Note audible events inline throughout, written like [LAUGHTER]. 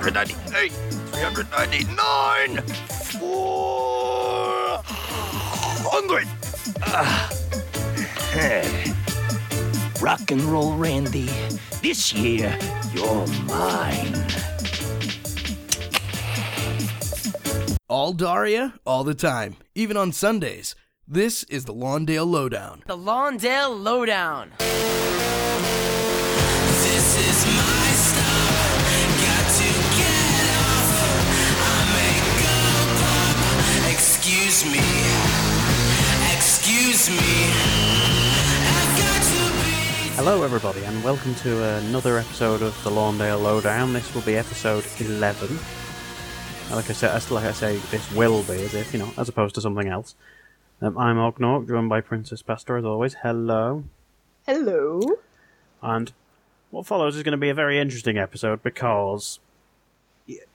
398, 399, 400. [SIGHS] Rock and roll, Randy. This year, you're mine. All Daria, all the time, even on Sundays. This is the Lawndale Lowdown. The Lawndale Lowdown. This is my Hello, everybody, and welcome to another episode of the Lawndale Lowdown. This will be episode 11. Like I said, as- like I say, this will be, as if, you know, as opposed to something else. Um, I'm Ognork, joined by Princess Pastor, as always. Hello. Hello. And what follows is going to be a very interesting episode because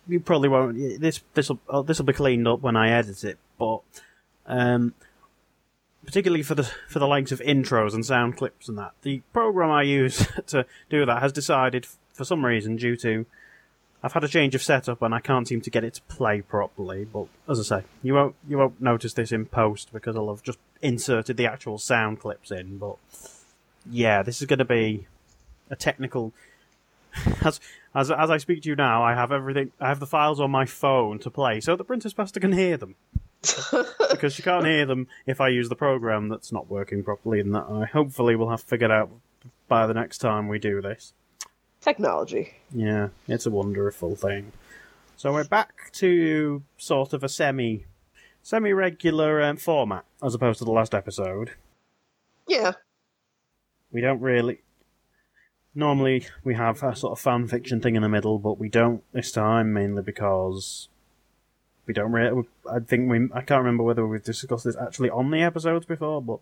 you probably won't. This this will oh, this will be cleaned up when I edit it, but um, particularly for the for the likes of intros and sound clips and that, the program I use [LAUGHS] to do that has decided, for some reason, due to I've had a change of setup and I can't seem to get it to play properly. But as I say, you won't you won't notice this in post because I'll have just inserted the actual sound clips in. But yeah, this is going to be a technical. [LAUGHS] As, as as I speak to you now, I have everything. I have the files on my phone to play, so the Princess Pastor can hear them. [LAUGHS] because she can't hear them if I use the program that's not working properly, and that I hopefully will have figured out by the next time we do this. Technology. Yeah, it's a wonderful thing. So we're back to sort of a semi, semi-regular um, format as opposed to the last episode. Yeah. We don't really. Normally, we have a sort of fan fiction thing in the middle, but we don't this time, mainly because we don't really. I think we. I can't remember whether we've discussed this actually on the episodes before, but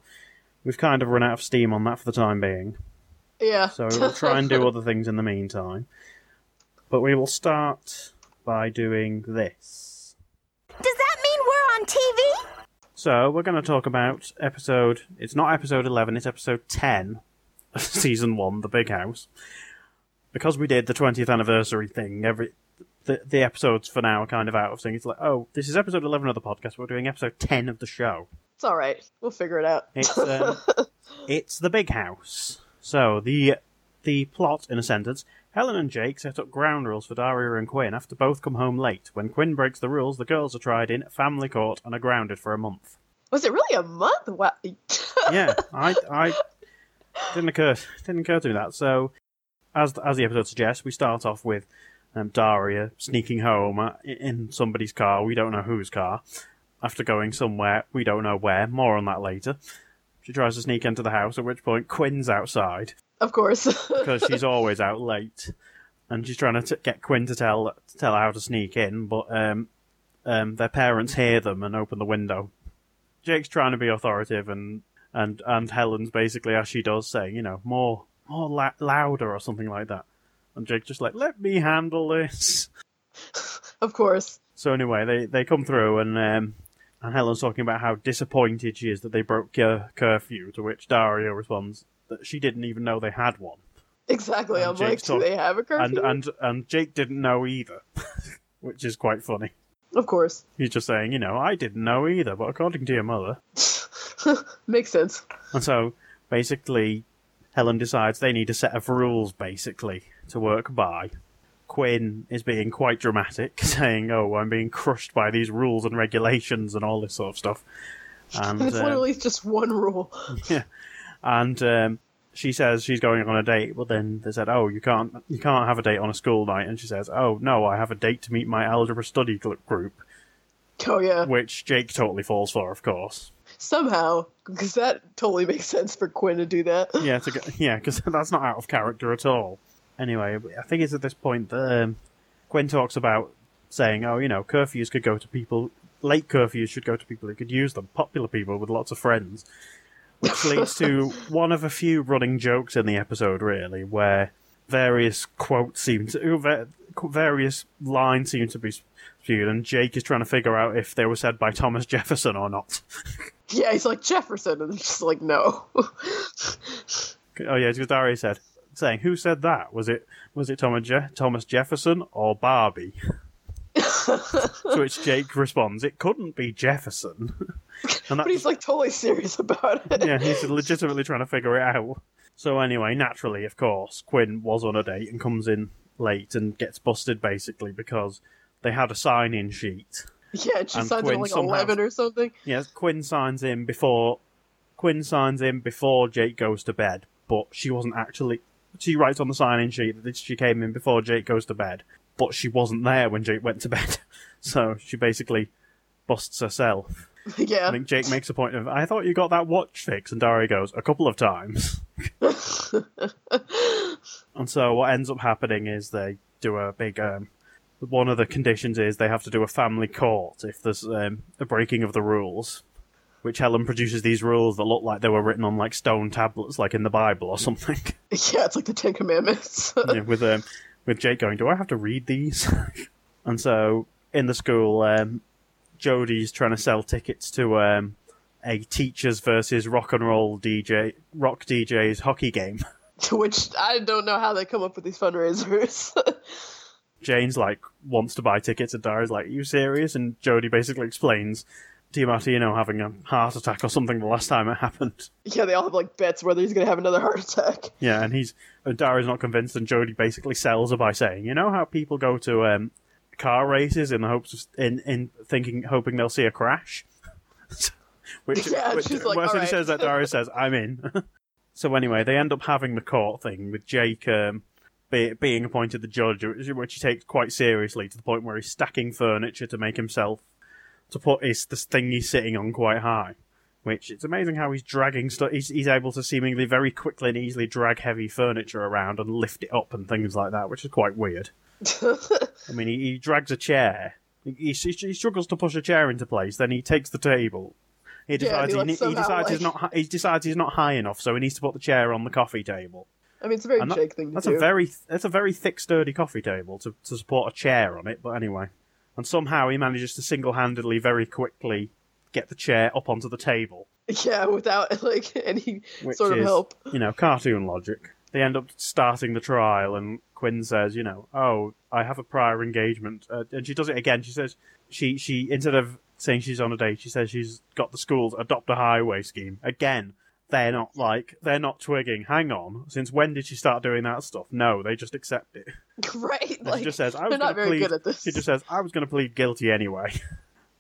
we've kind of run out of steam on that for the time being. Yeah. So we'll try and do [LAUGHS] other things in the meantime. But we will start by doing this. Does that mean we're on TV? So we're going to talk about episode. It's not episode eleven. It's episode ten, of [LAUGHS] season one, The Big House. Because we did the twentieth anniversary thing, every the the episodes for now are kind of out of sync. It's like, oh, this is episode eleven of the podcast. We're doing episode ten of the show. It's all right. We'll figure it out. It's [LAUGHS] um, it's the big house. So the the plot in a sentence: Helen and Jake set up ground rules for Daria and Quinn after both come home late. When Quinn breaks the rules, the girls are tried in family court and are grounded for a month. Was it really a month? Wow. [LAUGHS] Yeah, I I didn't occur didn't occur to me that. So as as the episode suggests, we start off with um, Daria sneaking home uh, in somebody's car. We don't know whose car. After going somewhere, we don't know where. More on that later. She tries to sneak into the house, at which point Quinn's outside of course. [LAUGHS] because she's always out late, and she's trying to t- get Quinn to tell to tell her how to sneak in, but um, um, their parents hear them and open the window. Jake's trying to be authoritative, and and and Helen's basically as she does, saying, you know, more more la- louder or something like that, and Jake's just like, let me handle this. [LAUGHS] of course. So anyway, they they come through and um, and Helen's talking about how disappointed she is that they broke cur- curfew. To which Daria responds that she didn't even know they had one, Exactly. And I'm like, Jake's do they have a curfew? and and and Jake didn't know either, [LAUGHS] which is quite funny. Of course. He's just saying, you know, I didn't know either, but according to your mother. [LAUGHS] Makes sense. And so basically, Helen decides they need a set of rules basically to work by. Quinn is being quite dramatic, [LAUGHS] saying, "Oh, I'm being crushed by these rules and regulations and all this sort of stuff." And it's um, literally just one rule. [LAUGHS] yeah, and um, she says she's going on a date, but then they said, "Oh, you can't, you can't have a date on a school night." And she says, "Oh no, I have a date to meet my algebra study group," Oh, yeah. which Jake totally falls for, of course. Somehow. Because that totally makes sense for Quinn to do that. Yeah, to go, yeah, because [LAUGHS] that's not out of character at all. Anyway, I think it's at this point that um, Quinn talks about saying, "Oh, you know, curfews could go to people. Late curfews should go to people who could use them. Popular people with lots of friends." Which leads to [LAUGHS] one of a few running jokes in the episode, really, where various quotes seem to, various lines seem to be spewed, and Jake is trying to figure out if they were said by Thomas Jefferson or not. [LAUGHS] Yeah, he's like Jefferson, and just like, no. [LAUGHS] Oh yeah, it's because Daria said saying, "Who said that? Was it was it Thomas Je- Thomas Jefferson or Barbie?" [LAUGHS] to which Jake responds, "It couldn't be Jefferson." [LAUGHS] and But he's like totally serious about it. yeah, he's legitimately trying to figure it out. So anyway, naturally, of course, Quinn was on a date and comes in late and gets busted basically because they had a sign-in sheet. Yeah, and she signs Quinn in like somehow- eleven or something. Yes, Quinn signs in before Quinn signs in before Jake goes to bed, but she wasn't actually. She writes on the sign-in sheet that she came in before Jake goes to bed, but she wasn't there when Jake went to bed, [LAUGHS] so she basically busts herself. [LAUGHS] yeah. I think Jake makes a point of, "I thought you got that watch fixed," and Daria goes, "A couple of times." [LAUGHS] and so what ends up happening is they do a big. Um, one of the conditions is they have to do a family court if there's um, a breaking of the rules. Which Helen produces these rules that look like they were written on like stone tablets, like in the Bible or something. [LAUGHS] [LAUGHS] Yeah, it's like the Ten Commandments. [LAUGHS] Yeah, with um, with Jake going, "Do I have to read these?" and so in the school, um, Jodie's trying to sell tickets to um, a teachers versus rock and roll DJ, rock DJs hockey game. to which I don't know how they come up with these fundraisers. Jane's like wants to buy tickets, and Daria's like, "Are you serious?" And Jodie basically explains DiMartino having a heart attack or something the last time it happened. yeah, they all have like bets whether he's gonna have another heart attack. Yeah, and he's Daria's not convinced, and Jodie basically sells her by saying, "You know how people go to um, car races in the hopes of in in thinking hoping they'll see a crash." [LAUGHS] which, Yeah, which she's like, well, as soon "Alright." says that, Daria says, "I'm in." [LAUGHS] so anyway, they end up having the court thing with Jake um, be, being appointed the judge, which he takes quite seriously to the point where he's stacking furniture to make himself to put his this thing he's sitting on quite high. Which it's amazing how he's dragging stuff. He's, he's able to seemingly very quickly and easily drag heavy furniture around and lift it up and things like that, which is quite weird. [LAUGHS] I mean, he, he drags a chair. He, he, he struggles to push a chair into place. Then he takes the table. He Yeah, decides, he, he, he, somehow, decides he's not. He decides he's not high enough, so he needs to put the chair on the coffee table. I mean, it's a very that- thing to that's do. a very that's a very thick, sturdy coffee table to to support a chair on it. But anyway, and somehow he manages to single handedly, very quickly, get the chair up onto the table, Yeah, without like any which sort of is help. you know cartoon logic. They end up starting the trial, and Quinn says, you know, oh, I have a prior engagement, uh, and she does it again. She says she she instead of saying she's on a date, she says she's got the school's adopt a highway scheme again. They're not like they're not twigging. Hang on, since when did she start doing that stuff? No, they just accept it. [LAUGHS] right? Like, she just says, "I was going not to very plead." good at this. She just says, "I was going to plead guilty anyway." [LAUGHS]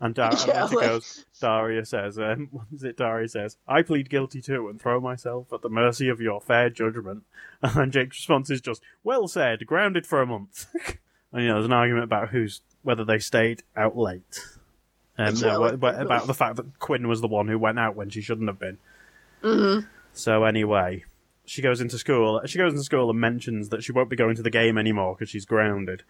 And, Dar- and Yeah, then she like- goes, Daria says, um, [LAUGHS] what is it? Daria says, I plead guilty too and throw myself at the mercy of your fair judgment. And Jake's response is just, well said, grounded for a month. and, you know, there's an argument about who's, whether they stayed out late. Um, Yeah, no, like- about the fact that Quinn was the one who went out when she shouldn't have been. Mm-hmm. So anyway, she goes into school. She goes into school and mentions that she won't be going to the game anymore because she's grounded.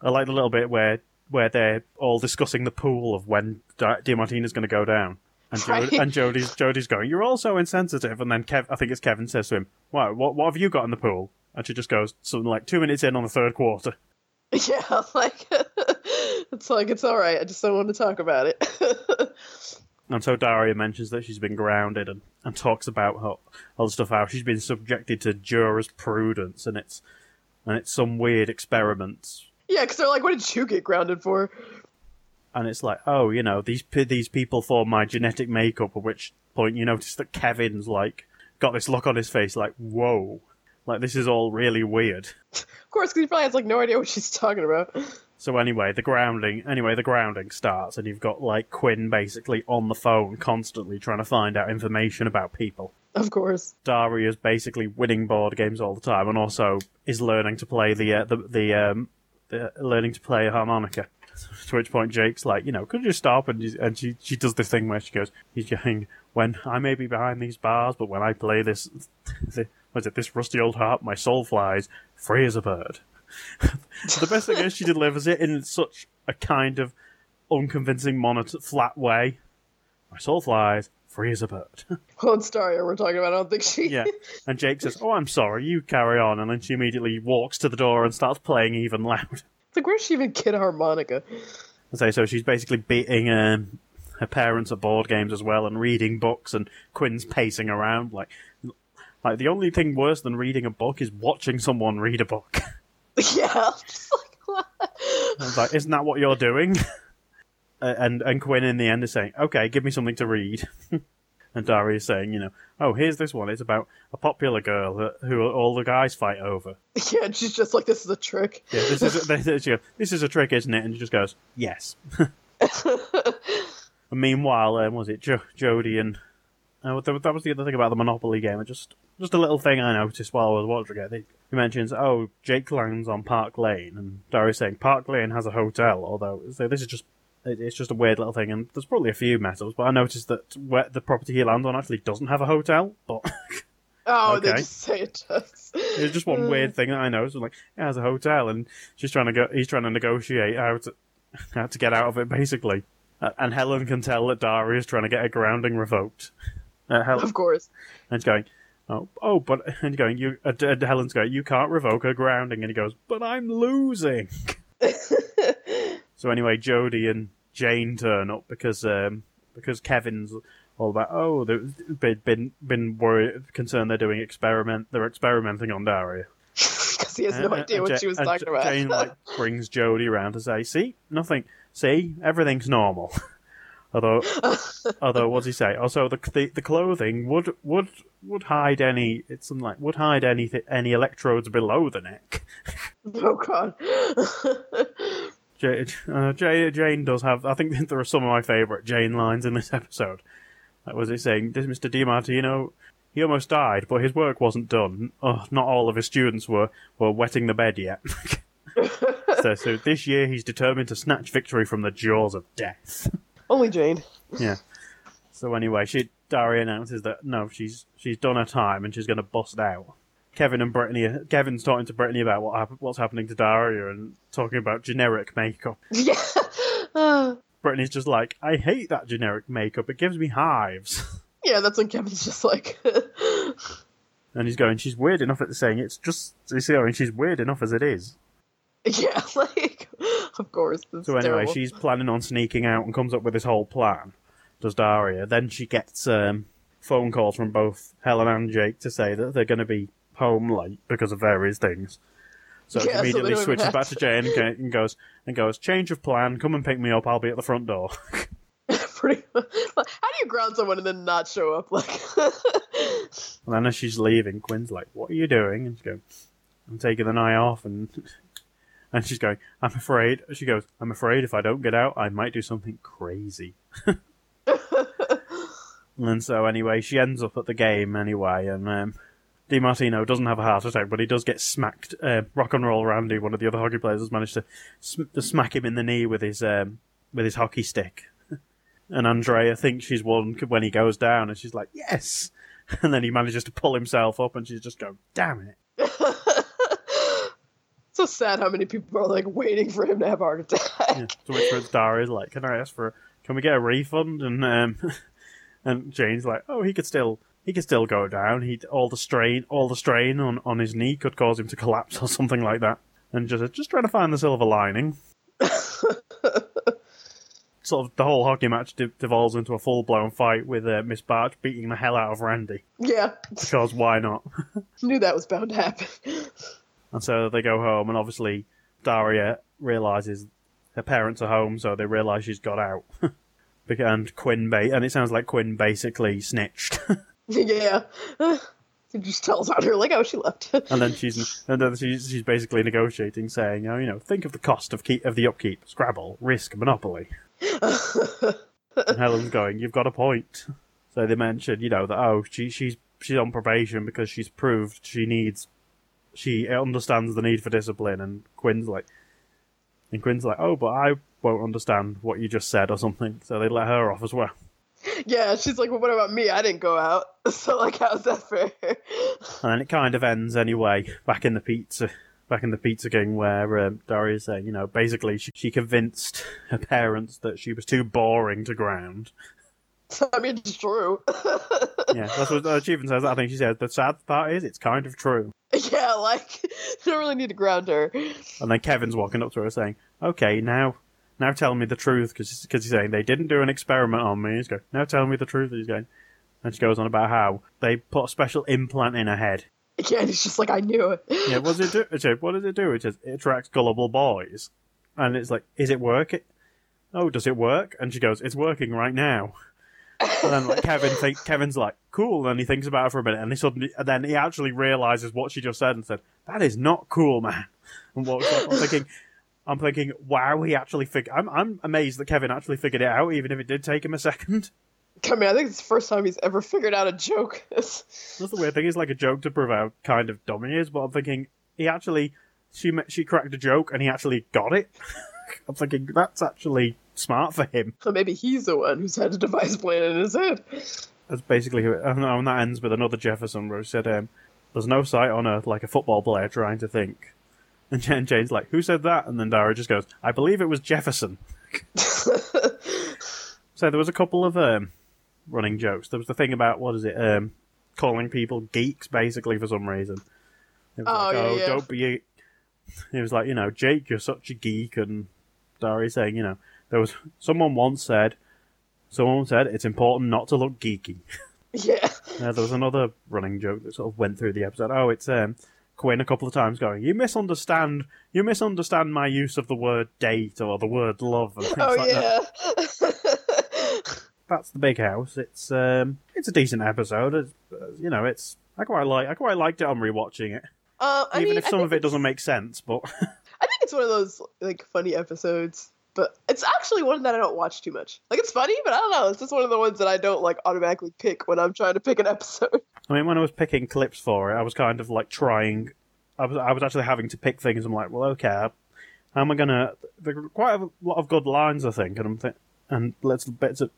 I like the little bit where where they're all discussing the pool of when Di- DiMartino's going to go down, and jo- Right. and Jodie's Jodie's going, "You're all so insensitive." And then Kev, I think it's Kevin says to him, "What what what have you got in the pool?" And she just goes, something like two minutes in on the third quarter. [LAUGHS] Yeah, like [LAUGHS] it's like it's all right. I just don't want to talk about it. [LAUGHS] And so Daria mentions that she's been grounded and, and talks about her, all the stuff how she's been subjected to jurisprudence and it's and it's some weird experiments yeah, because they're like, "What did you get grounded for?" and it's like, oh, you know, these these people form my genetic makeup. At which point you notice that Kevin's like got this look on his face, like, whoa, like this is all really weird. [LAUGHS] Of course, because he probably has like no idea what she's talking about. So anyway, the grounding anyway the grounding starts, and you've got like Quinn basically on the phone constantly trying to find out information about people. Of course. Daria's basically winning board games all the time, and also is learning to play the uh, the the um the, learning to play a harmonica. [LAUGHS] To which point Jake's like, you know, could you stop? And, she- and she she does this thing where she goes, he's going, when I may be behind these bars, but when I play this, [LAUGHS] the, was it this rusty old harp? My soul flies free as a bird. The best thing is she delivers it in such a kind of unconvincing, monoton, flat way. My soul flies free as a bird. [LAUGHS] Well, it's Daria we're talking about. I don't think she. Yeah. [LAUGHS] And Jake says, Oh, I'm sorry, you carry on. And then she immediately walks to the door and starts playing even louder. It's like, where did she even get a harmonica? I say, so she's basically beating um, her parents at board games as well and reading books, and Quinn's pacing around like Like the only thing worse than reading a book is watching someone read a book. [LAUGHS] [LAUGHS] Yeah. Like, what? I was like, isn't that what you're doing? [LAUGHS] And and Quinn in the end is saying, okay, give me something to read. [LAUGHS] and Daria is saying, you know, oh, here's this one. It's about a popular girl that, who all the guys fight over. Yeah, and she's just like, this is a trick. Yeah, this is a, this, goes, this is a trick, isn't it? And she just goes, yes. and meanwhile, um, was it jo- Jodie and uh, that was the other thing about the Monopoly game. Just just a little thing I noticed while I was watching it. He he mentions, oh, Jake lands on Park Lane, and Daria's saying Park Lane has a hotel. Although so this is just it- it's just a weird little thing, and there's probably a few mess-ups. But I noticed that where the property he lands on actually doesn't have a hotel, but. [LAUGHS] Oh, they just say it does. It's just one weird thing that I know. So like, it has a hotel, and she's trying to go. He's trying to negotiate how to how to get out of it, basically. Uh, and Helen can tell that Daria is trying to get a grounding revoked. [LAUGHS] Uh, Hel- Of course. and he's going, oh, oh, but [LAUGHS] and going, you. Uh, D- uh, Helen's going, you can't revoke her grounding, and he goes, but I'm losing. [LAUGHS] so anyway, Jodie and Jane turn up because um, because Kevin's all about oh they've been been been worried concerned they're doing experiment they're experimenting on Daria. [LAUGHS] Because he has no Uh, idea and what she was and talking Ja- about. Jane like brings Jodie around to say, "See, nothing. See, everything's normal." Although, [LAUGHS] although, what's he say? Also, the, the the clothing would would would hide any. It's something like would hide any any electrodes below the neck. [LAUGHS] oh, God. [LAUGHS] Jane, uh, Jane, Jane does have. I think there are some of my favourite Jane lines in this episode. That was it saying, "This Mr. DiMartino, he almost died, but his work wasn't done. Oh, not all of his students were were wetting the bed yet." so, so this year he's determined to snatch victory from the jaws of death. Only Jane. yeah. So anyway, she Daria announces that no, she's she's done her time and she's going to bust out. Kevin and Brittany, Kevin's talking to Brittany about what hap- what's happening to Daria and talking about generic makeup. [LAUGHS] Yeah. [SIGHS] Brittany's just like, I hate that generic makeup. It gives me hives. [LAUGHS] yeah, that's when Kevin's just like, [LAUGHS] And he's going, she's weird enough at the saying it's just, you see, I mean, she's weird enough as it is. yeah, like, of course. So anyway, terrible. she's planning on sneaking out and comes up with this whole plan. Does Daria? Then she gets um, phone calls from both Helen and Jake to say that they're going to be home late because of various things. So Yeah, she so immediately don't switches back to Jane and, goes and goes change of plan. Come and pick me up. I'll be at the front door. [LAUGHS] [LAUGHS] Pretty much. How do you ground someone and then not show up? Like, [LAUGHS] And then as she's leaving, Quinn's like, "What are you doing?" And she's going, "I'm taking the night off." And and she's going, "I'm afraid." She goes, "I'm afraid if I don't get out, I might do something crazy." [LAUGHS] and so anyway, she ends up at the game anyway, and um, DiMartino doesn't have a heart attack, but he does get smacked. Uh, Rock and Roll Randy, one of the other hockey players, has managed to, sm- to smack him in the knee with his um, with his hockey stick. [LAUGHS] And Andrea thinks she's won when he goes down, and she's like, "Yes!" [LAUGHS] And then he manages to pull himself up, and she's just going, "Damn it!" So sad how many people are like waiting for him to have a heart attack. Yeah. To which Prince Daria is like, "Can I ask for? Can we get a refund?" And um, [LAUGHS] and Jane's like, "Oh, he could still." He could still go down. He all the strain, all the strain on, on his knee could cause him to collapse or something like that. And just just trying to find the silver lining. [LAUGHS] sort of the whole hockey match de- devolves into a full blown fight with uh, Miss Barch beating the hell out of Randy Yeah, because why not? [LAUGHS] knew that was bound to happen. And so they go home, and obviously Daria realizes her parents are home, so they realize she's got out. [LAUGHS] And Quinn, ba- and it sounds like Quinn basically snitched. [LAUGHS] yeah. [SIGHS] He just tells on her like, oh, she left. and then she's and then she's, she's basically negotiating, saying, "Oh, you know, think of the cost of keep, of the upkeep, Scrabble, Risk, Monopoly." [LAUGHS] and Helen's going, "You've got a point." So they mention, you know, that oh, she she's she's on probation because she's proved she needs, she understands the need for discipline, and Quinn's like, and Quinn's like, oh, but I won't understand what you just said or something. So they let her off as well. yeah, she's like, well, what about me? I didn't go out. [LAUGHS] So, like, how's that fair? And then it kind of ends anyway, back in the pizza, back in the Pizza King, where um, Daria's saying, you know, basically she, she convinced her parents that she was too boring to ground. [LAUGHS] I mean, it's true. [LAUGHS] [LAUGHS] Yeah, that's what uh, Achievement says. I think she says the sad part is it's kind of true. yeah, like, [LAUGHS] you don't really need to ground her. And then Kevin's walking up to her saying, "Okay, now, now tell me the truth," because he's saying they didn't do an experiment on me. He's going, "Now tell me the truth." He's going, And she goes on about how they put a special implant in her head. [LAUGHS] Yeah, and he's just like, I knew it. Yeah, what does it do? What does it do? It says it attracts gullible boys. And it's like, is it working? Oh, does it work? And she goes, it's working right now. And then like Kevin think Kevin's like, cool, and he thinks about it for a minute and he suddenly and then he actually realizes what she just said and said, That is not cool, man. And walks off. I'm thinking I'm thinking, wow, he actually figured I'm I'm amazed that Kevin actually figured it out, even if it did take him a second. I mean, I think it's the first time he's ever figured out a joke. [LAUGHS] That's the weird thing. It's like a joke to prove how kind of dumb he is, but I'm thinking he actually she she cracked a joke and he actually got it. [LAUGHS] I'm thinking that's actually smart for him. so maybe he's the one who's had a device plan in his head. That's basically who it, and that ends with another Jefferson where he said, um, "There's no sight on earth like a football player trying to think." [LAUGHS] And Jen Jane's like, "Who said that?" And then Daria just goes, "I believe it was Jefferson." [LAUGHS] so there was a couple of um, running jokes. There was the thing about what is it, um, calling people geeks, basically for some reason. It was Oh, like, yeah, oh, yeah. don't be. A... It was like, you know, Jake, you're such a geek, and Daria saying, you know, there was someone once said, someone said it's important not to look geeky. [LAUGHS] Yeah. Uh, there was another running joke that sort of went through the episode. Oh, it's um, Quinn a couple of times going, "You misunderstand. You misunderstand my use of the word date or the word love." And things Oh, like that. yeah. [LAUGHS] That's the big house. It's um, it's a decent episode. It's, uh, you know, it's I quite like. I quite liked it on rewatching it, Uh, even mean, if some of it doesn't make sense. But [LAUGHS] I think it's one of those like funny episodes, but it's actually one that I don't watch too much. Like it's funny, but I don't know. It's just one of the ones that I don't like automatically pick when I'm trying to pick an episode. [LAUGHS] I mean, when I was picking clips for it, I was kind of like trying. I was I was actually having to pick things. I'm like, well, okay, how am I gonna? There are quite a lot of good lines, I think, and I'm th- and let's bits of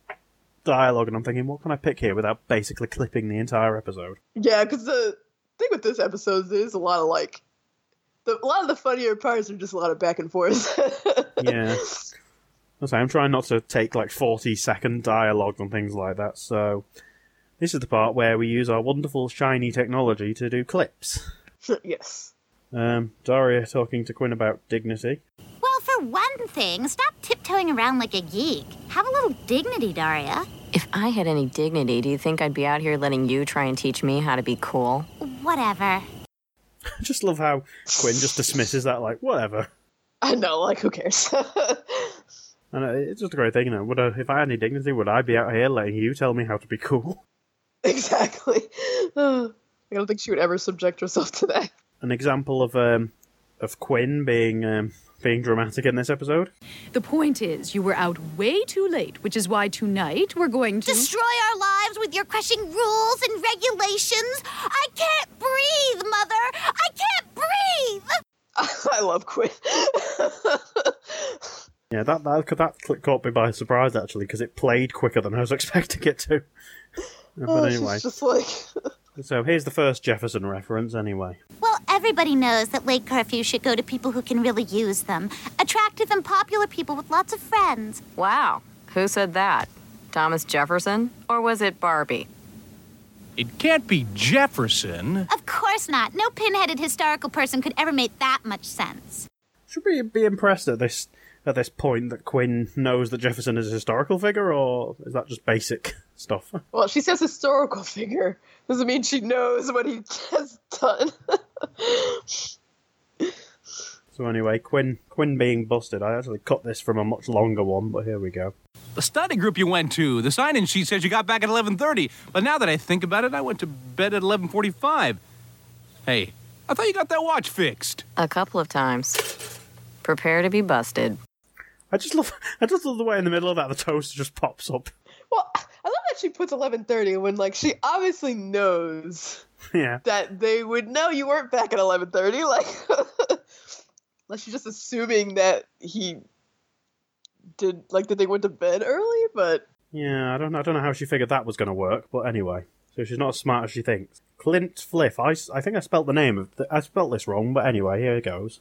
dialogue, and I'm thinking, what can I pick here without basically clipping the entire episode? Yeah, because the thing with this episode is a lot of like, the, a lot of the funnier parts are just a lot of back and forth. [LAUGHS] Yeah. I say, I'm trying not to take like 40 second dialogue and things like that. So this is the part where we use our wonderful shiny technology to do clips. [LAUGHS] yes. Um, Daria talking to Quinn about dignity. Well, for one thing, stop tiptoeing around like a geek. Have a little dignity, Daria. If I had any dignity, do you think I'd be out here letting you try and teach me how to be cool? Whatever. I [LAUGHS] just love how Quinn just dismisses that like whatever. I know, like who cares? [LAUGHS] And it's just a great thing, you know. Would I, if I had any dignity, would I be out here letting you tell me how to be cool? [LAUGHS] exactly. [SIGHS] I don't think she would ever subject herself to that. An example of um, of Quinn being um, being dramatic in this episode. The point is, you were out way too late, which is why tonight we're going to. Destroy our lives with your crushing rules and regulations. I can't breathe, Mother. I can't breathe. [LAUGHS] I love Quinn. [LAUGHS] Yeah, that that that clip caught me by surprise actually because it played quicker than I was expecting it to. Oh, but Oh, anyway, she's just like, so here's the first Jefferson reference. Anyway, Well, everybody knows that late curfews should go to people who can really use them. Attractive and popular people with lots of friends. Wow. Who said that? Thomas Jefferson? Or was it Barbie? It can't be Jefferson. Of course not. No pinheaded historical person could ever make that much sense. should we be impressed at this at this point that Quinn knows that Jefferson is a historical figure, or is that just basic [LAUGHS] stuff? well, she says historical figure. Doesn't mean she knows what he [LAUGHS] has done. [LAUGHS] [LAUGHS] So anyway, Quinn Quinn being busted. I actually cut this from a much longer one, but here we go. The study group you went to, the sign-in sheet says you got back at 11:30. But now that I think about it, I went to bed at 11:45. Hey, I thought you got that watch fixed. A couple of times. Prepare to be busted. I just love [LAUGHS] I just love the way in the middle of that the toaster just pops up. well, I love that she puts 11:30 when like she obviously knows [LAUGHS] yeah. that they would know you weren't back at 11:30 like [LAUGHS] unless she's just assuming that he did like that they went to bed early, but Yeah, I don't, I don't know how she figured that was going to work, but anyway. So she's not as smart as she thinks. Clint Fliff. i, I think I spelt the name of. The, I spelt this wrong, but anyway, here it goes.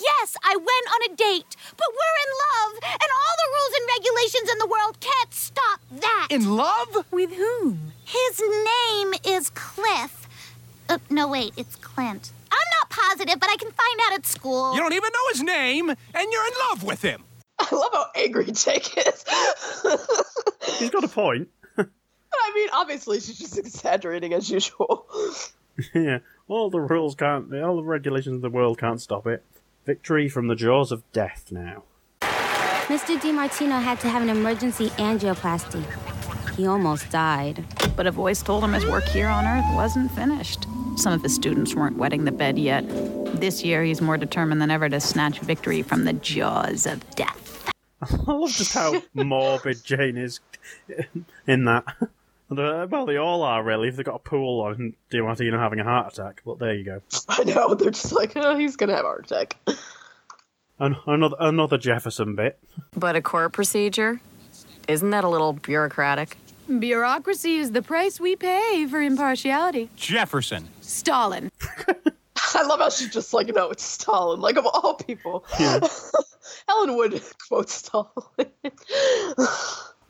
Yes, I went on a date, but we're in love, and all the rules and regulations in the world can't stop that. In love? With whom? His name is Cliff. Uh, no, wait, it's Clint. I'm not positive, but I can find out at school. You don't even know his name, and you're in love with him. [LAUGHS] I love how angry Jake is. [LAUGHS] He's got a point. I I mean, obviously she's just exaggerating as usual. [LAUGHS] yeah, all the rules can't, all the regulations of the world can't stop it. Victory from the jaws of death now. Mr. DiMartino had to have an emergency angioplasty. He almost died. But a voice told him his work here on Earth wasn't finished. Some of his students weren't wetting the bed yet. This year, he's more determined than ever to snatch victory from the jaws of death. [LAUGHS] I love just how morbid Jane is in that. Well, they all are really. If they've got a pool on DiMartino having a heart attack, but there you go. [LAUGHS] I know, they're just like, oh, he's gonna have a heart attack. An- another another Jefferson bit. But a court procedure? Isn't that a little bureaucratic? Bureaucracy is the price we pay for impartiality. Jefferson. Stalin. [LAUGHS] I love how she's just like, no, it's Stalin. Like, of all people. Yeah. [LAUGHS] Helen would quote Stalin. [LAUGHS]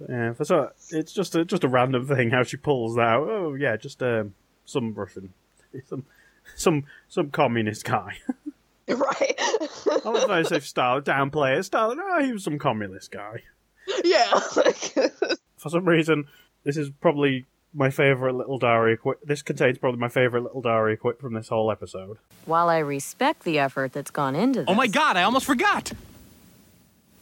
Yeah, for so it's just a just a random thing how she pulls that out. Oh yeah, just um, some Russian, some some some communist guy. right. I was how they say if Stalin downplay it. Stalin, oh, he was some communist guy. yeah. Like, For some reason, this is probably my favorite little Daria quip. This contains probably my favorite little Daria quip from this whole episode. While I respect the effort that's gone into this. Oh my god, I almost forgot!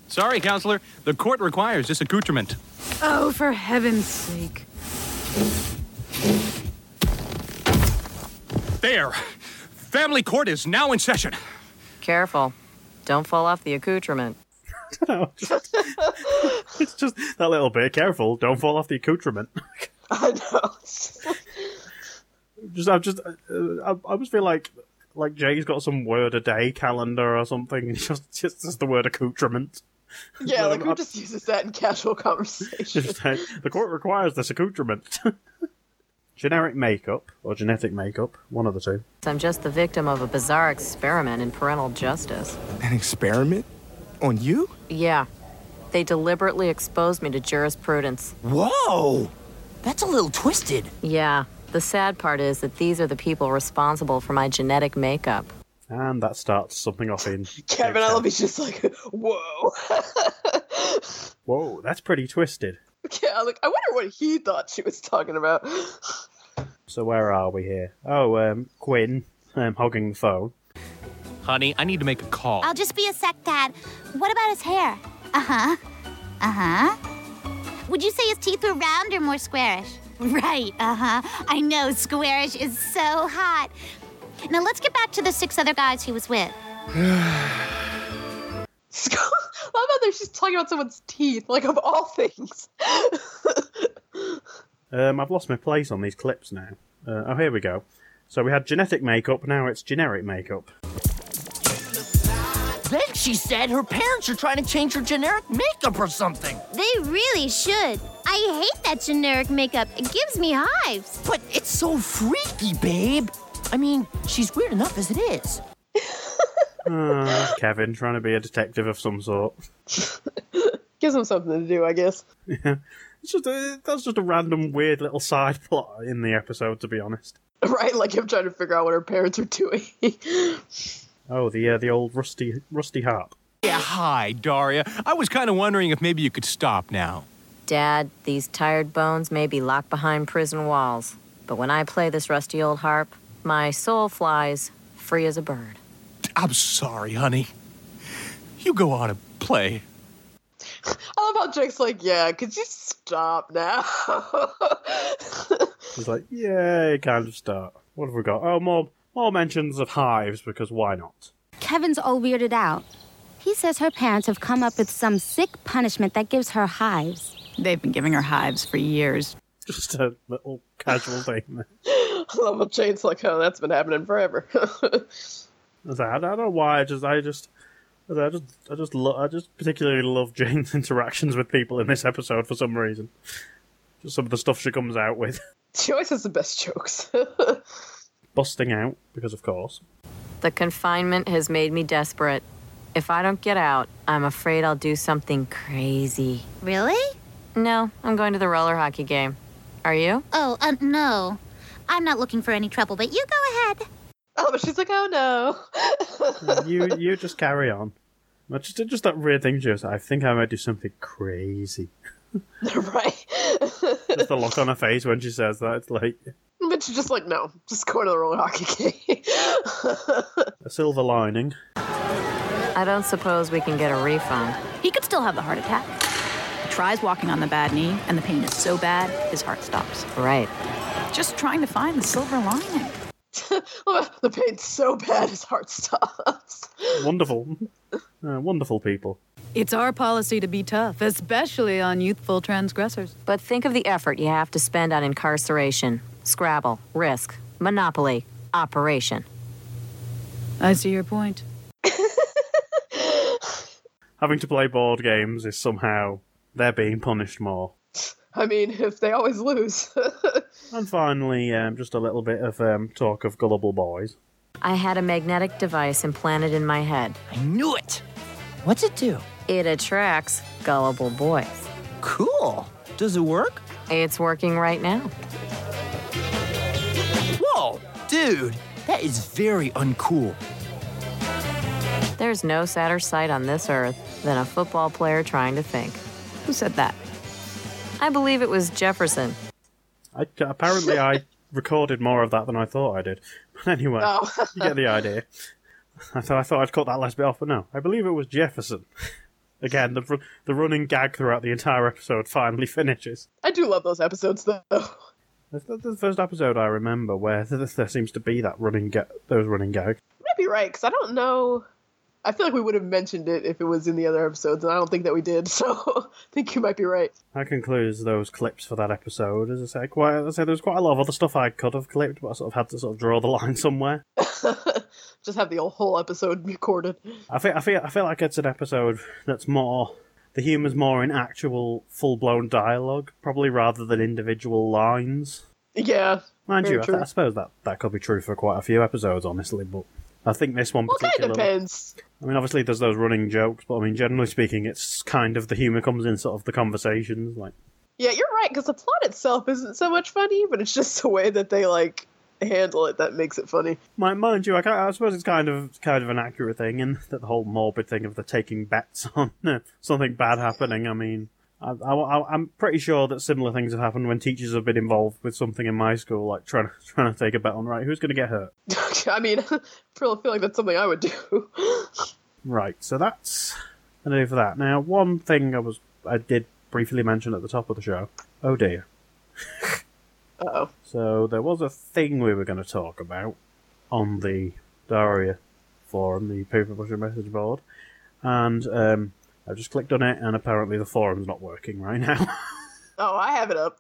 Sorry, counselor. The court requires this accoutrement. Oh, for heaven's sake. There! Family court is now in session. Careful. Don't fall off the accoutrement. No, [LAUGHS] just- it's just that little bit. Careful, don't fall off the accoutrement. [LAUGHS] I know. just, I just, uh, I, I almost feel like, like Jay's got some word a day calendar or something, [LAUGHS] and he just just says the word accoutrement. Yeah, like, who just uses that in casual conversation? Just the court requires this accoutrement. Generic makeup or genetic makeup, one of the two. I'm just the victim of a bizarre experiment in parental justice. An experiment? On you? Yeah. They deliberately exposed me to jurisprudence. Whoa! That's a little twisted. Yeah. The sad part is that these are the people responsible for my genetic makeup. And that starts something off in. [LAUGHS] Kevin Ellaby's just like, whoa. [LAUGHS] Whoa, that's pretty twisted. yeah, like, I wonder what he thought she was talking about. So where are we here? Oh, um, Quinn, um, hogging the phone. Honey, I need to make a call. I'll just be a sec, Dad. What about his hair? Uh huh. Uh huh. Would you say his teeth were round or more squarish? [LAUGHS] Right, uh huh. I know, squarish is so hot. Now let's get back to the six other guys he was with. How about there? She's talking about someone's teeth, like of all things. [LAUGHS] Um, I've lost my place on these clips now. Uh, oh, here we go. So we had genetic makeup, now it's generic makeup. Then she said her parents are trying to change her generic makeup or something. They really should. I hate that generic makeup. It gives me hives. But it's so freaky, babe. I mean, she's weird enough as it is. Ah, [LAUGHS] Kevin trying to be a detective of some sort. [LAUGHS] Gives him something to do, I guess. Yeah, it's just a, that's just a random weird little side plot in the episode, to be honest. [LAUGHS] Right, like him trying to figure out what her parents are doing. Oh, the uh, the old rusty rusty harp. Yeah, hi, Daria. I was kind of wondering if maybe you could stop now. Dad, these tired bones may be locked behind prison walls, but when I play this rusty old harp, my soul flies free as a bird. I'm sorry, honey. You go on and play. I love how Jake's like, yeah, could you stop now? [LAUGHS] He's like, yay, kind of start. What have we got? Oh, more more mentions of hives because why not? Kevin's all weirded out. He says her parents have come up with some sick punishment that gives her hives. They've been giving her hives for years. Just a little casual [LAUGHS] thing. there. I love how Jane's like, oh, that's been happening forever. I was like, I don't know why. I just, I just, I I just, I just, lo- I just particularly love Jane's [LAUGHS] interactions with people in this episode for some reason. Just some of the stuff she comes out with, she always has the best jokes. [LAUGHS] busting out because, of course. The confinement has made me desperate. If I don't get out, I'm afraid I'll do something crazy. Really? No, I'm going to the roller hockey game. Are you? Oh, uh, no. I'm not looking for any trouble, but you go ahead. oh, but she's like, oh no. you, you just carry on. But just, just that weird thing, just I think I might do something crazy. [LAUGHS] [LAUGHS] right. Just the look on her face when she says that. It's like But she's just like, no, just go to the roller hockey game. [LAUGHS] a silver lining. I don't suppose we can get a refund. He could still have the heart attack. He tries walking on the bad knee, and the pain is so bad, his heart stops. Right. Just trying to find the silver lining. [LAUGHS] the pain's so bad his heart stops. Wonderful. Uh, wonderful people. It's our policy to be tough, especially on youthful transgressors. But think of the effort you have to spend on incarceration, Scrabble, Risk, Monopoly, Operation. I see your point. [LAUGHS] Having to play board games is somehow they're being punished more. I mean, if they always lose. [LAUGHS] And finally, um, just a little bit of um, talk of gullible boys. I had a magnetic device implanted in my head. I knew it. What's it do? It attracts gullible boys. Cool. Does it work? It's working right now. Whoa, dude, that is very uncool. There's no sadder sight on this earth than a football player trying to think. Who said that? I believe it was Jefferson. I, apparently, I [LAUGHS] recorded more of that than I thought I did. [LAUGHS] But anyway, Oh. you get the idea. [LAUGHS] [LAUGHS] I thought I thought I'd cut that last bit off, but no, I believe it was Jefferson. [LAUGHS] Again, the the running gag throughout the entire episode finally [LAUGHS] finishes. I do love those episodes, though. That's the, the first episode I remember where there, there seems to be that running ga- those running gags. might be right, because I don't know. I feel like we would have mentioned it if it was in the other episodes, and I don't think that we did, so I think you might be right. That concludes those clips for that episode. As I say, quite as I say, there's quite a lot of other stuff I could have clipped, but I sort of had to sort of draw the line somewhere. Just have the whole episode recorded. I feel I feel I feel like it's an episode that's more the humor's more in actual full blown dialogue, probably rather than individual lines. Yeah. Mind you, I, th- I suppose that that could be true for quite a few episodes, honestly. But I think this one Well, kind of particularly. depends. I mean, obviously, there's those running jokes, but I mean, generally speaking, it's kind of the humour comes in sort of the conversations, like. Yeah, you're right, because the plot itself isn't so much funny, but it's just the way that they, like, handle it that makes it funny. Mind, mind you, I, I suppose it's kind of kind of an accurate thing, and that the whole morbid thing of the taking bets [LAUGHS] on uh, something bad happening. I mean, I, I, am pretty sure that similar things have happened when teachers have been involved with something in my school, like trying to [LAUGHS] trying to take a bet on right who's going to get hurt. [LAUGHS] I mean, I feel like that's something I would do. Right, so that's gonna for that. Now, one thing I was I did briefly mention at the top of the show. Oh dear. Uh-oh. So there was a thing we were going to talk about on the Daria forum, the Paper Pusher message board, and um, I just clicked on it, and apparently the forum's not working right now. [LAUGHS] Oh, I have it up.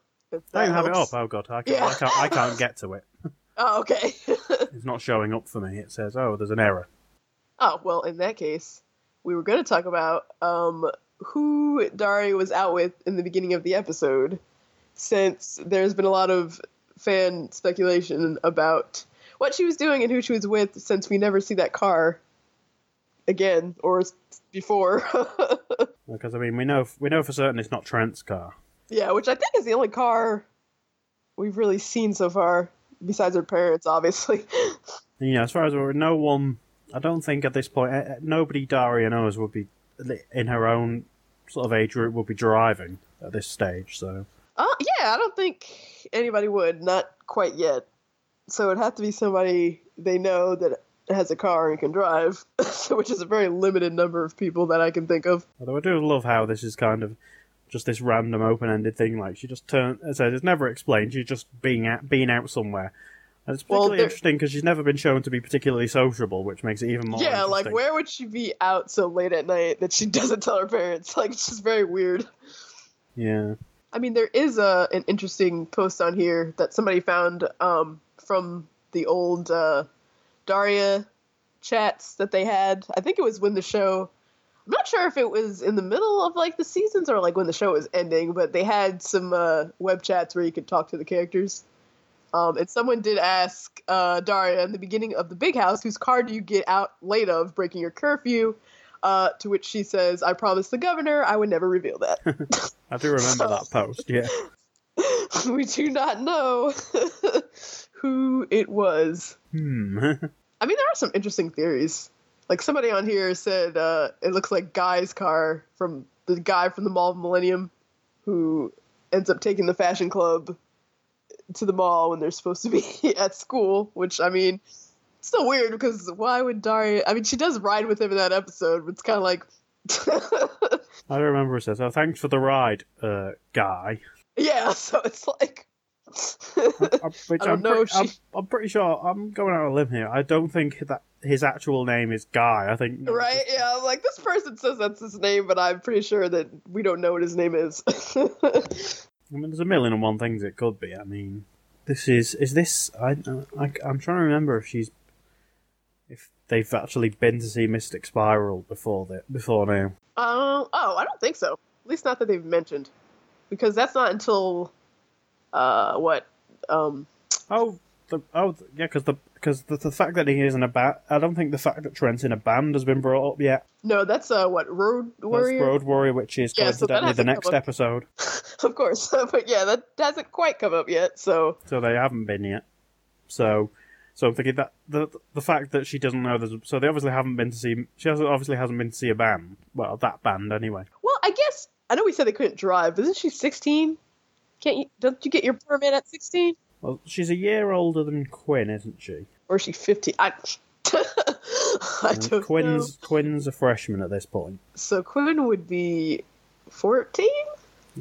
I have it up. Oh god, I can't, Yeah. I can't. I can't get to it. [LAUGHS] Oh, okay. [LAUGHS] It's not showing up for me. It says, "Oh, there's an error." oh, well, in that case, we were going to talk about um, who Daria was out with in the beginning of the episode, since there's been a lot of fan speculation about what she was doing and who she was with, since we never see that car again or before. [LAUGHS] Because I mean, we know we know for certain it's not Trent's car. yeah, which I think is the only car we've really seen so far, besides her parents, obviously. [LAUGHS] Know, as far as we're no one, I don't think at this point, eh, eh, nobody Daria knows would be in her own sort of age group would be driving at this stage. So Uh, yeah, I don't think anybody would. Not quite yet. So it'd have to be somebody they know that has a car and can drive, [LAUGHS] which is a very limited number of people that I can think of. Although I do love how this is kind of just this random open-ended thing. Like she just turned, as I said, it's never explained. She's just being out, being out somewhere. And it's Well, particularly there- interesting because she's never been shown to be particularly sociable, which makes it even more. yeah, like where would she be out so late at night that she [LAUGHS] doesn't tell her parents? Like it's just very weird. Yeah. I mean, there is a an interesting post on here that somebody found um, from the old uh, Daria chats that they had. I think it was when the show. I'm not sure if it was in the middle of like the seasons or like when the show was ending, but they had some uh, web chats where you could talk to the characters. Um, and someone did ask uh, Daria in the beginning of the Big House, whose car do you get out late of breaking your curfew? Uh, to which she says, "I promised the governor I would never reveal that." [LAUGHS] I do remember that [LAUGHS] post. Yeah. we do not know [LAUGHS] who it was. Hmm. I mean, there are some interesting theories. Like somebody on here said, uh, it looks like Guy's car from the guy from the Mall of Millennium, who ends up taking the fashion club to the mall when they're supposed to be at school. Which I mean, still weird because why would Daria? I mean, she does ride with him in that episode, but it's kind of like, [LAUGHS] I don't remember. It says, "Oh, thanks for the ride, uh, guy." yeah. [LAUGHS] So it's like, I'm, [LAUGHS] which I I'm, know. pretty, I'm, I'm pretty sure I'm going out on a limb here. I don't think that his actual name is Guy. I think right? Yeah. I'm like, this person says that's his name, but I'm pretty sure that we don't know what his name is. I mean, there's a million and one things it could be. I mean, this is is this? I, I I'm trying to remember if she's they've actually been to see Mystic Spiral before that before now. Um. Oh, I don't think so. At least not that they've mentioned, because that's not until, uh, what? Um. Oh, the oh yeah, because the because the, the fact that he is in a band, I don't think the fact that Trent's in a band has been brought up yet. No, that's uh, what Road Warrior. That's Road Warrior, which is Yeah, so that the next [LAUGHS] episode. of course, [LAUGHS] but yeah, that hasn't quite come up yet. So So they haven't been yet. So, so I'm thinking that the the fact that she doesn't know there's so they obviously haven't been to see she hasn't, obviously hasn't been to see a band. Well, that band anyway. Well, I guess I know we said they couldn't drive. but Isn't she 16? Can't you? Don't you get your permit at 16? Well, she's a year older than Quinn, isn't she? Or is she 15? I, [LAUGHS] I And don't Quinn's know. Quinn's a freshman at this point. So Quinn would be 14.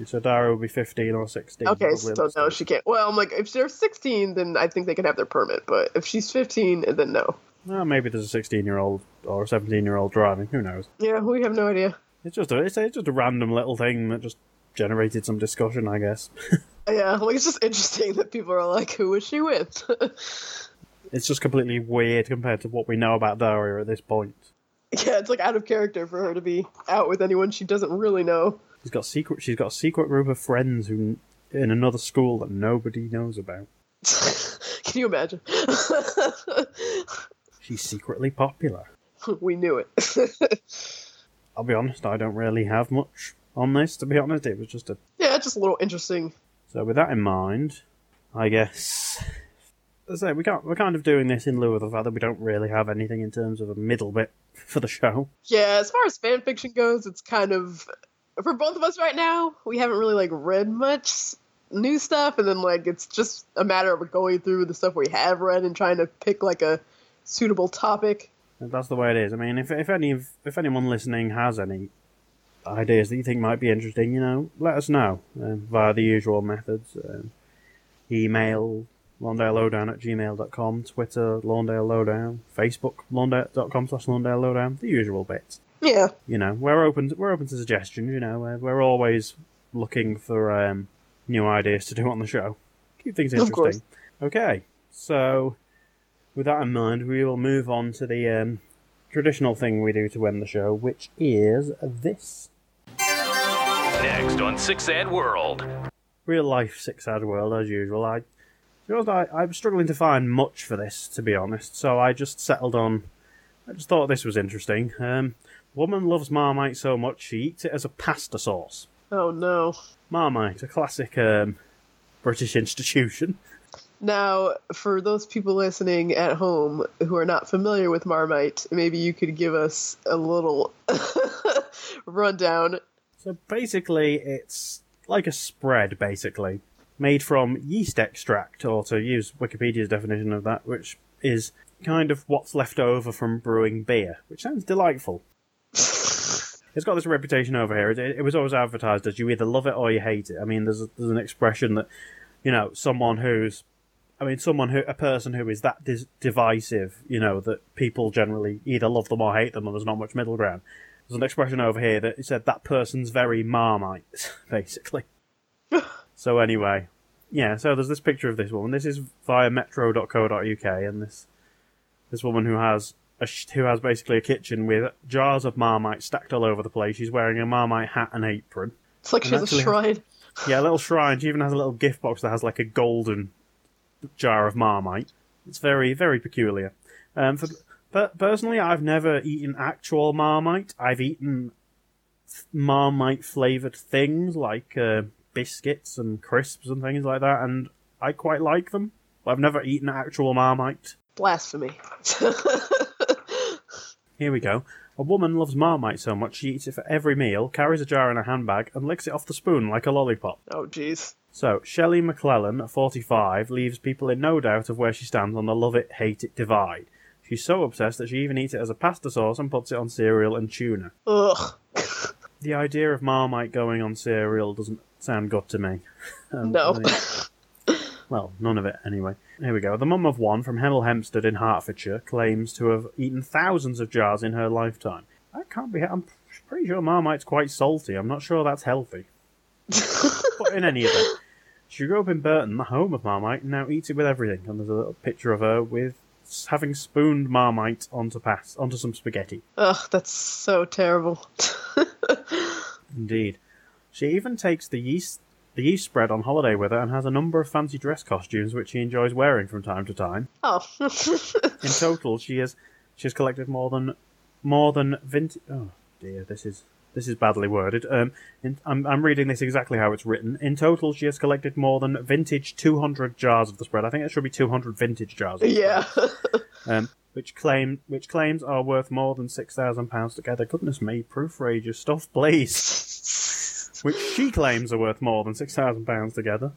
So Daria will be 15 or 16. Okay, so no, she can't. Well, I'm like, if they're 16, then I think they can have their permit. But if she's 15, eh, then no. Well, maybe there's a 16 year old or a 17 year old driving. Who knows? Yeah, we have no idea. It's just a it's, it's just a random little thing that just generated some discussion, I guess. [LAUGHS] Yeah, like it's just interesting that people are like, who was she with? [LAUGHS] it's just completely weird compared to what we know about Daria at this point. yeah, it's like out of character for her to be out with anyone she doesn't really know. She's got secret. She's got a secret group of friends who in another school that nobody knows about. [LAUGHS] Can you imagine? [LAUGHS] She's secretly popular. we knew it. [LAUGHS] I'll be honest. I don't really have much on this. To be honest, it was just a. yeah, just a little interesting. So with that in mind, I guess. As I say, we can't, we're kind of doing this in lieu of the fact that we don't really have anything in terms of a middle bit for the show. Yeah, as far as fan fiction goes, it's kind of for both of us right now. We haven't really like read much new stuff, and then like it's just a matter of going through the stuff we have read and trying to pick like a suitable topic. That's the way it is. I mean, if if any if anyone listening has any ideas that you think might be interesting, you know, let us know um, via the usual methods: um, email lawndalelowdown at gmail.com, Twitter Lawndale Lowdown, Facebook lawndale.com slash Lawndale Lowdown, the usual bits. Yeah. You know, we're open. To, we're open to suggestions. You know, we're, we're always looking for um, new ideas to do on the show. Keep things interesting. course. Okay, so with that in mind, we will move on to the um, traditional thing we do to end the show, which is this Next on Sick Sad World. real life sick sad world as usual. I, to be honest, I, I'm struggling to find much for this, to be honest. So I just settled on. I just thought this was interesting. Um, woman loves Marmite so much she eats it as a pasta sauce. Oh no. Marmite, a classic um, British institution. Now, for those people listening at home who are not familiar with Marmite, maybe you could give us a little [LAUGHS] rundown. So basically, it's like a spread, basically, made from yeast extract, or to use Wikipedia's definition of that, which is kind of what's left over from brewing beer, which sounds delightful. It's got this reputation over here. It, it was always advertised as you either love it or you hate it. I mean, there's a, there's an expression that, you know, someone who's, I mean, someone who, a person who is that dis- divisive, you know, that people generally either love them or hate them, and there's not much middle ground. There's an expression over here that said that person's very marmite, [LAUGHS] basically. [LAUGHS] so anyway, yeah. So there's this picture of this woman. This is via Metro.co.uk, and this this woman who has sh- who has basically a kitchen with jars of marmite stacked all over the place. She's wearing a marmite hat and apron. It's like she has a shrine. Yeah, a little [LAUGHS] shrine. She even has a little gift box that has like a golden jar of marmite. It's very, very peculiar. Um, for, but personally, I've never eaten actual marmite. I've eaten marmite flavored things like uh, biscuits and crisps and things like that, and I quite like them. But I've never eaten actual marmite. Blasphemy. [LAUGHS] Here we go. A woman loves Marmite so much she eats it for every meal, carries a jar in her handbag, and licks it off the spoon like a lollipop. Oh, jeez. So, Shelley McClellan, at 45, leaves people in no doubt of where she stands on the love it, hate it divide. She's so obsessed that she even eats it as a pasta sauce and puts it on cereal and tuna. Ugh. The idea of Marmite going on cereal doesn't sound good to me. [LAUGHS] Um, No. I mean- [LAUGHS] well, none of it anyway. Here we go. The mum of one from Hemel Hempstead in Hertfordshire claims to have eaten thousands of jars in her lifetime. That can't be. I'm pretty sure Marmite's quite salty. I'm not sure that's healthy. [LAUGHS] but in any event, she grew up in Burton, the home of Marmite, and now eats it with everything. And there's a little picture of her with having spooned Marmite onto pass onto some spaghetti. Ugh, that's so terrible. [LAUGHS] Indeed. She even takes the yeast the yeast spread on holiday with her and has a number of fancy dress costumes which she enjoys wearing from time to time. [LAUGHS] Oh. In total, she has she has collected more than more than vintage. Oh dear, this is this is badly worded. Um, in, I'm I'm reading this exactly how it's written. In total, she has collected more than vintage 200 jars of the spread. I think it should be 200 vintage jars. Of the yeah. [LAUGHS] Um, which claim which claims are worth more than six thousand pounds together. Goodness me, proofread your stuff, please. [LAUGHS] which she claims are worth more than six thousand pounds together.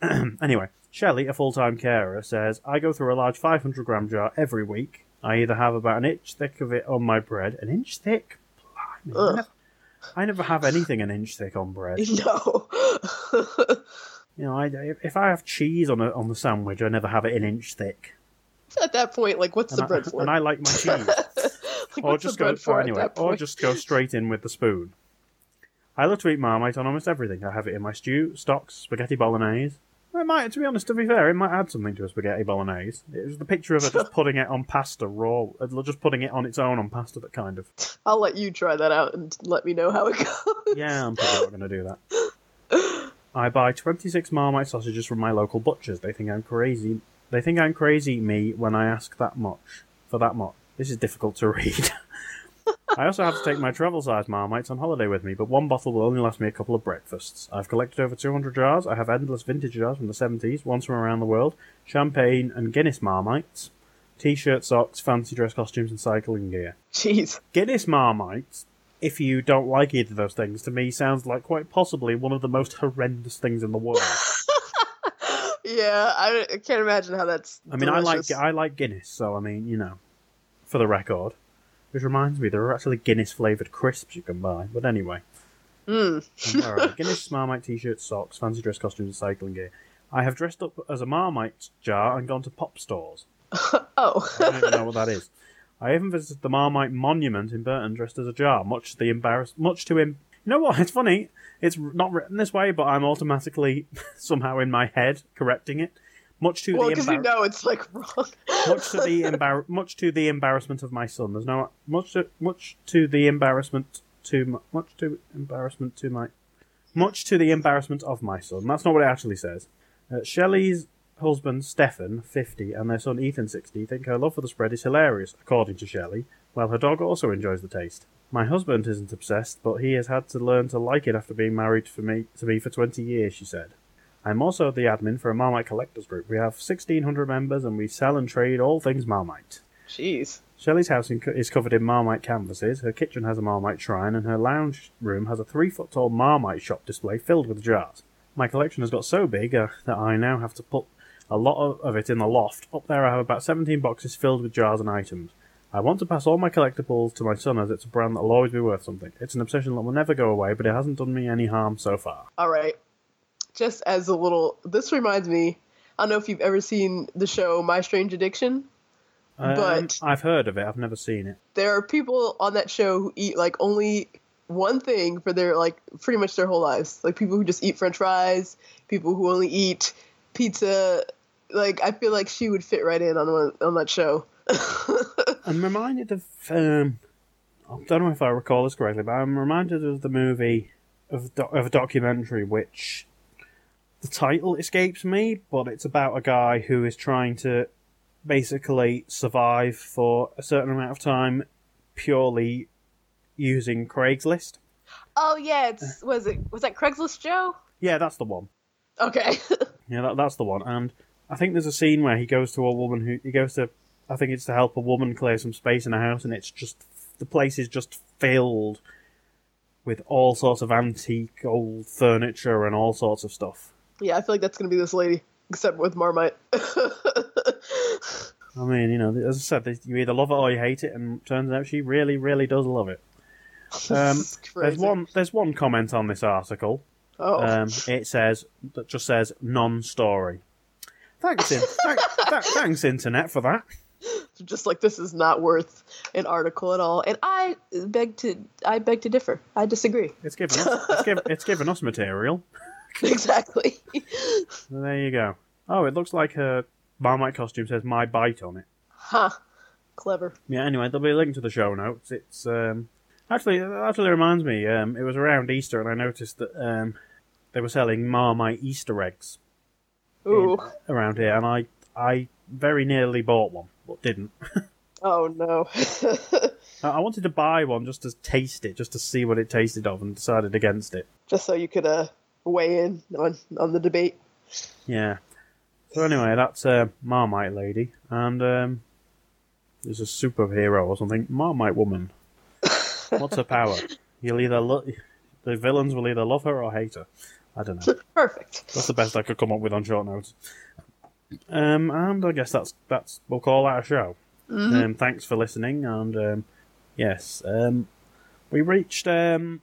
[CLEARS THROAT] anyway, Shelley, a full-time carer, says I go through a large five hundred gram jar every week. I either have about an inch thick of it on my bread, an inch thick. Blimey, I, never, I never have anything an inch thick on bread. [LAUGHS] No. You know, I, if I have cheese on a, on the sandwich, I never have it an inch thick. At that point, like, what's And the I- bread for? and I like my [LAUGHS] cheese. Like, or just go for anyway, or just go straight in with the spoon. I love to eat Marmite on almost everything. I have it in my stew, stocks, spaghetti bolognese. It might, to be honest, to be fair, it might add something to a spaghetti bolognese. It was the picture of her just [LAUGHS] putting it on pasta raw, just putting it on its own on pasta that kind of. I'll let you try that out and let me know how it goes. Yeah, I'm probably not going to do that. [LAUGHS] I buy 26 Marmite sausages from my local butchers. They think I'm crazy. They think I'm crazy me when I ask that much. For that much. This is difficult to read. [LAUGHS] I also have to take my travel size Marmites on holiday with me, but one bottle will only last me a couple of breakfasts. I've collected over 200 jars. I have endless vintage jars from the 70s, ones from around the world, champagne and Guinness Marmites, t-shirt, socks, fancy dress costumes, and cycling gear. Jeez. Guinness Marmites, if you don't like either of those things, to me sounds like quite possibly one of the most horrendous things in the world. [LAUGHS] Yeah, I, I can't imagine how that's. I mean, I like. I like Guinness, so I mean, you know, for the record. Which reminds me, there are actually Guinness flavored crisps you can buy. But anyway, Mm. [LAUGHS] Guinness Marmite t-shirts, socks, fancy dress costumes, and cycling gear. I have dressed up as a Marmite jar and gone to pop stores. [LAUGHS] oh. I don't even know what that is. I even visited the Marmite Monument in Burton dressed as a jar, much to the embarrass, much to him. You know what? [LAUGHS] It's funny. It's not written this way, but I'm automatically somehow in my head correcting it. Much to well, the because you know it's like [LAUGHS] wrong. much to the [LAUGHS] embar- much to the embarrassment of my son. There's no much to, much to the embarrassment to my, much to embarrassment to my much to the embarrassment of my son. That's not what it actually says. Uh, Shelley's husband Stefan, 50, and their son Ethan, 60, think her love for the spread is hilarious, according to Shelley. While her dog also enjoys the taste. My husband isn't obsessed, but he has had to learn to like it after being married for me to me for 20 years, she said. I'm also the admin for a Marmite collectors group. We have 1,600 members and we sell and trade all things Marmite. Jeez. Shelley's house in, is covered in Marmite canvases, her kitchen has a Marmite shrine, and her lounge room has a three foot tall Marmite shop display filled with jars. My collection has got so big uh, that I now have to put a lot of, of it in the loft. Up there, I have about 17 boxes filled with jars and items. I want to pass all my collectibles to my son as it's a brand that'll always be worth something. It's an obsession that will never go away, but it hasn't done me any harm so far. All right. Just as a little, this reminds me. I don't know if you've ever seen the show My Strange Addiction. Um, But- I've heard of it, I've never seen it. There are people on that show who eat like only one thing for their like pretty much their whole lives. Like people who just eat French fries, people who only eat pizza. Like I feel like she would fit right in on one, on that show. [LAUGHS] I'm reminded of um, I don't know if I recall this correctly, but I'm reminded of the movie of do- of a documentary which the title escapes me, but it's about a guy who is trying to basically survive for a certain amount of time purely using Craigslist. Oh yeah, it's was it was that Craigslist Joe? Yeah, that's the one. Okay. [LAUGHS] Yeah, that, that's the one. And I think there's a scene where he goes to a woman who he goes to. I think it's to help a woman clear some space in a house, and it's just the place is just filled with all sorts of antique old furniture and all sorts of stuff. Yeah, I feel like that's gonna be this lady, except with Marmite. [LAUGHS] I mean, you know, as I said, you either love it or you hate it, and turns out she really, really does love it. [LAUGHS] Um, there's one. There's one comment on this article. Oh. Um, it says that just says non-story. Thanks, in, [LAUGHS] thank, th- thanks, internet, for that. just like this is not worth an article at all, and I beg to I beg to differ. I disagree. It's given us. It's, given, it's given us material. [LAUGHS] [LAUGHS] exactly. So there you go. Oh, it looks like her Marmite costume says "My Bite" on it. Huh. Clever. Yeah. Anyway, there'll be a link to the show notes. It's um, actually it actually reminds me. Um, it was around Easter, and I noticed that um, they were selling Marmite Easter eggs Ooh. around here, and I I very nearly bought one, but didn't. [LAUGHS] Oh no. I I wanted to buy one just to taste it, just to see what it tasted of, and decided against it. just so you could uh weigh in on on the debate. Yeah. So anyway, that's uh, Marmite Lady, and um, there's a superhero or something. Marmite Woman. [LAUGHS] What's her power? You'll either lo- the villains will either love her or hate her. I don't know. [LAUGHS] Perfect. That's the best I could come up with on short notes. Um, and I guess that's that's we'll call that a show. Mhm. Um, thanks for listening, and um, yes, um, we reached um,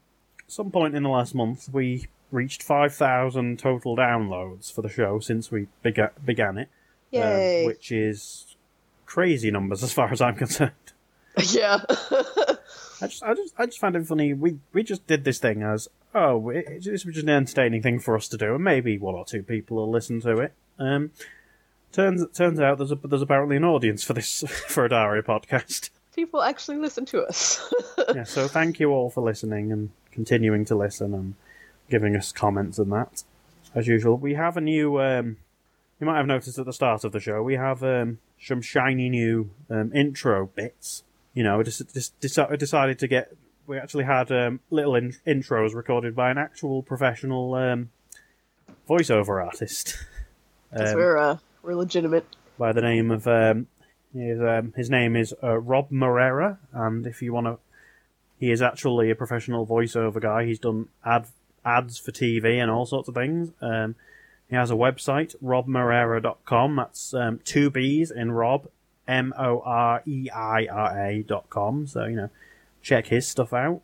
some point in the last month. We reached five thousand total downloads for the show since we bega- began it, um, which is crazy numbers as far as I'm [LAUGHS] concerned. yeah. I just, I just, I just found it funny. We we just did this thing as oh, it- this was just an entertaining thing for us to do, and maybe one or two people will listen to it. Um, turns turns out there's a, there's apparently an audience for this [LAUGHS] for a Daria podcast. People actually listen to us. [LAUGHS] yeah, so thank you all for listening and continuing to listen and giving us comments and that. As usual, we have a new. Um, you might have noticed at the start of the show we have um, some shiny new um, intro bits. You know, we just, just deci- decided to get. We actually had um, little in- intros recorded by an actual professional um, voiceover artist. [LAUGHS] Um, we're uh we're legitimate. by the name of um, his um, his name is uh, Robb Moreira, and if you want to, he is actually a professional voiceover guy. He's done ad ads for TV and all sorts of things. Um, he has a website, robbmoreira.com. That's um, two B's in Rob, M O R E I R A dot com. So you know, check his stuff out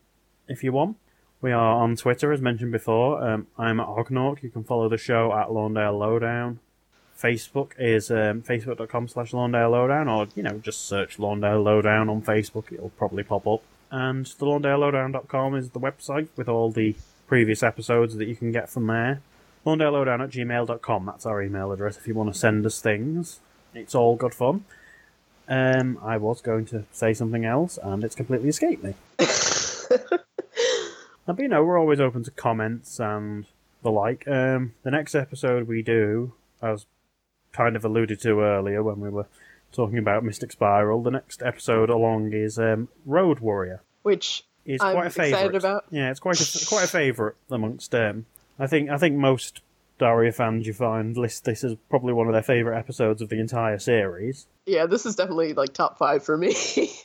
if you want. We are on Twitter, as mentioned before. Um, I'm at Ognork. You can follow the show at Lawndale Lowdown. Facebook is um, facebook.com slash Lawndale Lowdown, or, you know, just search Lawndale Lowdown on Facebook. It'll probably pop up. And the LawndaleLowdown.com is the website with all the previous episodes that you can get from there. LawndaleLowdown at gmail.com, that's our email address if you want to send us things. It's all good fun. Um, I was going to say something else, and it's completely escaped me. [LAUGHS] But you know, we're always open to comments and the like. Um, the next episode we do, as kind of alluded to earlier when we were talking about Mystic Spiral, the next episode along is um, Road Warrior. Which It's I'm quite a favourite. Yeah, it's quite a, quite a favourite amongst. Um, I think I think most Daria fans you find list this as probably one of their favourite episodes of the entire series. Yeah, this is definitely like top five for me. [LAUGHS]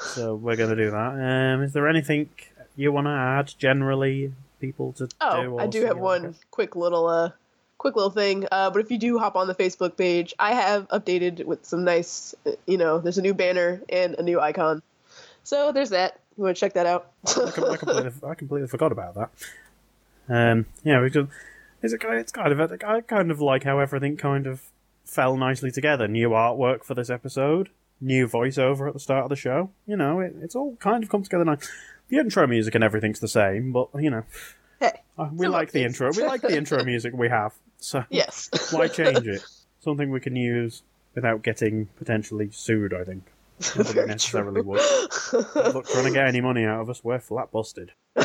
So we're going to do that. Um, is there anything you want to add generally, people to do? Oh, or I do have or- one quick little uh quick little thing. Uh, but if you do hop on the Facebook page, I have updated with some nice, uh, you know, there's a new banner and a new icon. So there's that. You want to check that out? I, com- I [LAUGHS] completely, I completely forgot about that. Um, yeah, because it's a, it's kind of a, I kind of like how everything kind of fell nicely together. New artwork for this episode, new voiceover at the start of the show. You know, it, it's all kind of come together nice. The intro music and everything's the same, but you know, Hey, uh, we like the updates. intro. We like the intro [LAUGHS] music we have. So yes. why change it? Something we can use without getting potentially sued. I think. We necessarily would. Look, trying to get any money out of us, we're flat busted. [LAUGHS]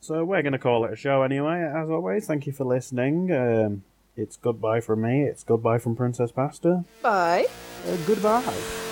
so we're going to call it a show anyway. As always, thank you for listening. Um, it's goodbye from me. It's goodbye from Princess Pasta. Bye. Uh, goodbye.